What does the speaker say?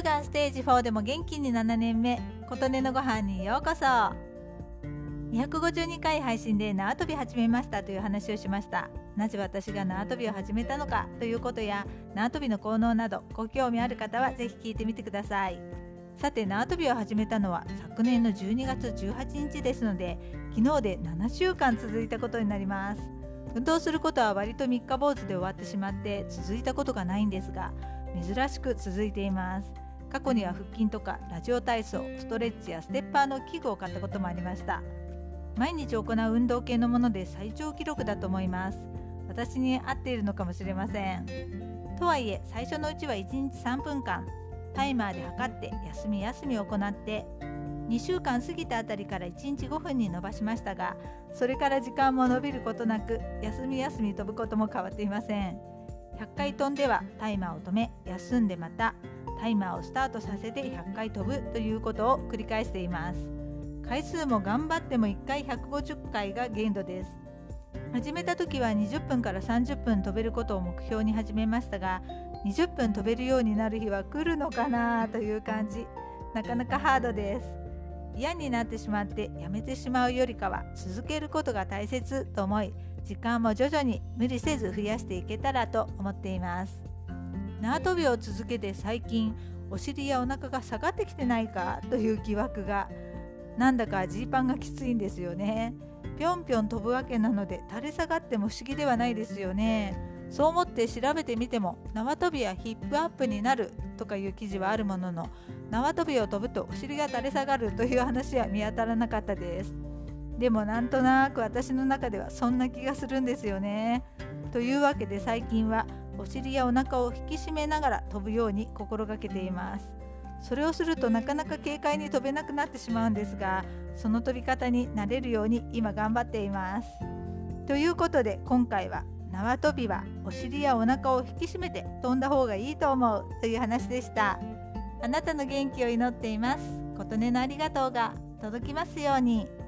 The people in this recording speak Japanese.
乳がんステージ4でも元気に7年目琴音のご飯にようこそ。252回配信で縄跳び始めましたという話をしました。なぜ私が縄跳びを始めたのかということや縄跳びの効能などご興味ある方はぜひ聞いてみてください。さて縄跳びを始めたのは昨年の12月18日ですので昨日で7週間続いたことになります。運動することは割と三日坊主で終わってしまって続いたことがないんですが珍しく続いています。過去には腹筋とかラジオ体操ストレッチやステッパーの器具を買ったこともありました。毎日行う運動系のもので最長記録だと思います。私に合っているのかもしれません。とはいえ最初のうちは1日3分間タイマーで測って休み休み行って2週間過ぎたあたりから1日5分に伸ばしましたがそれから時間も伸びることなく休み休み飛ぶことも変わっていません。100回飛んではタイマーを止め休んでまたタイマーをスタートさせて100回飛ぶということを繰り返しています。回数も頑張っても1回150回が限度です。始めた時は20分から30分飛べることを目標に始めましたが20分飛べるようになる日は来るのかなという感じ。なかなかハードです。嫌になってしまってやめてしまうよりかは続けることが大切と思い時間も徐々に無理せず増やしていけたらと思っています。縄跳びを続けて最近お尻やお腹が下がってきてないかという疑惑がなんだかジーパンがきついんですよね。ぴょんぴょん飛ぶわけなので垂れ下がっても不思議ではないですよね。そう思って調べてみても縄跳びやヒップアップになるとかいう記事はあるものの縄跳びを飛ぶとお尻が垂れ下がるという話は見当たらなかったです。でもなんとなく私の中ではそんな気がするんですよね。というわけで最近はお尻やお腹を引き締めながら飛ぶように心がけています。それをするとなかなか軽快に飛べなくなってしまうんですがその飛び方になれるように今頑張っています。ということで今回は縄跳びはお尻やお腹を引き締めて飛んだ方がいいと思うという話でした。あなたの元気を祈っています。琴音のありがとうが届きますように。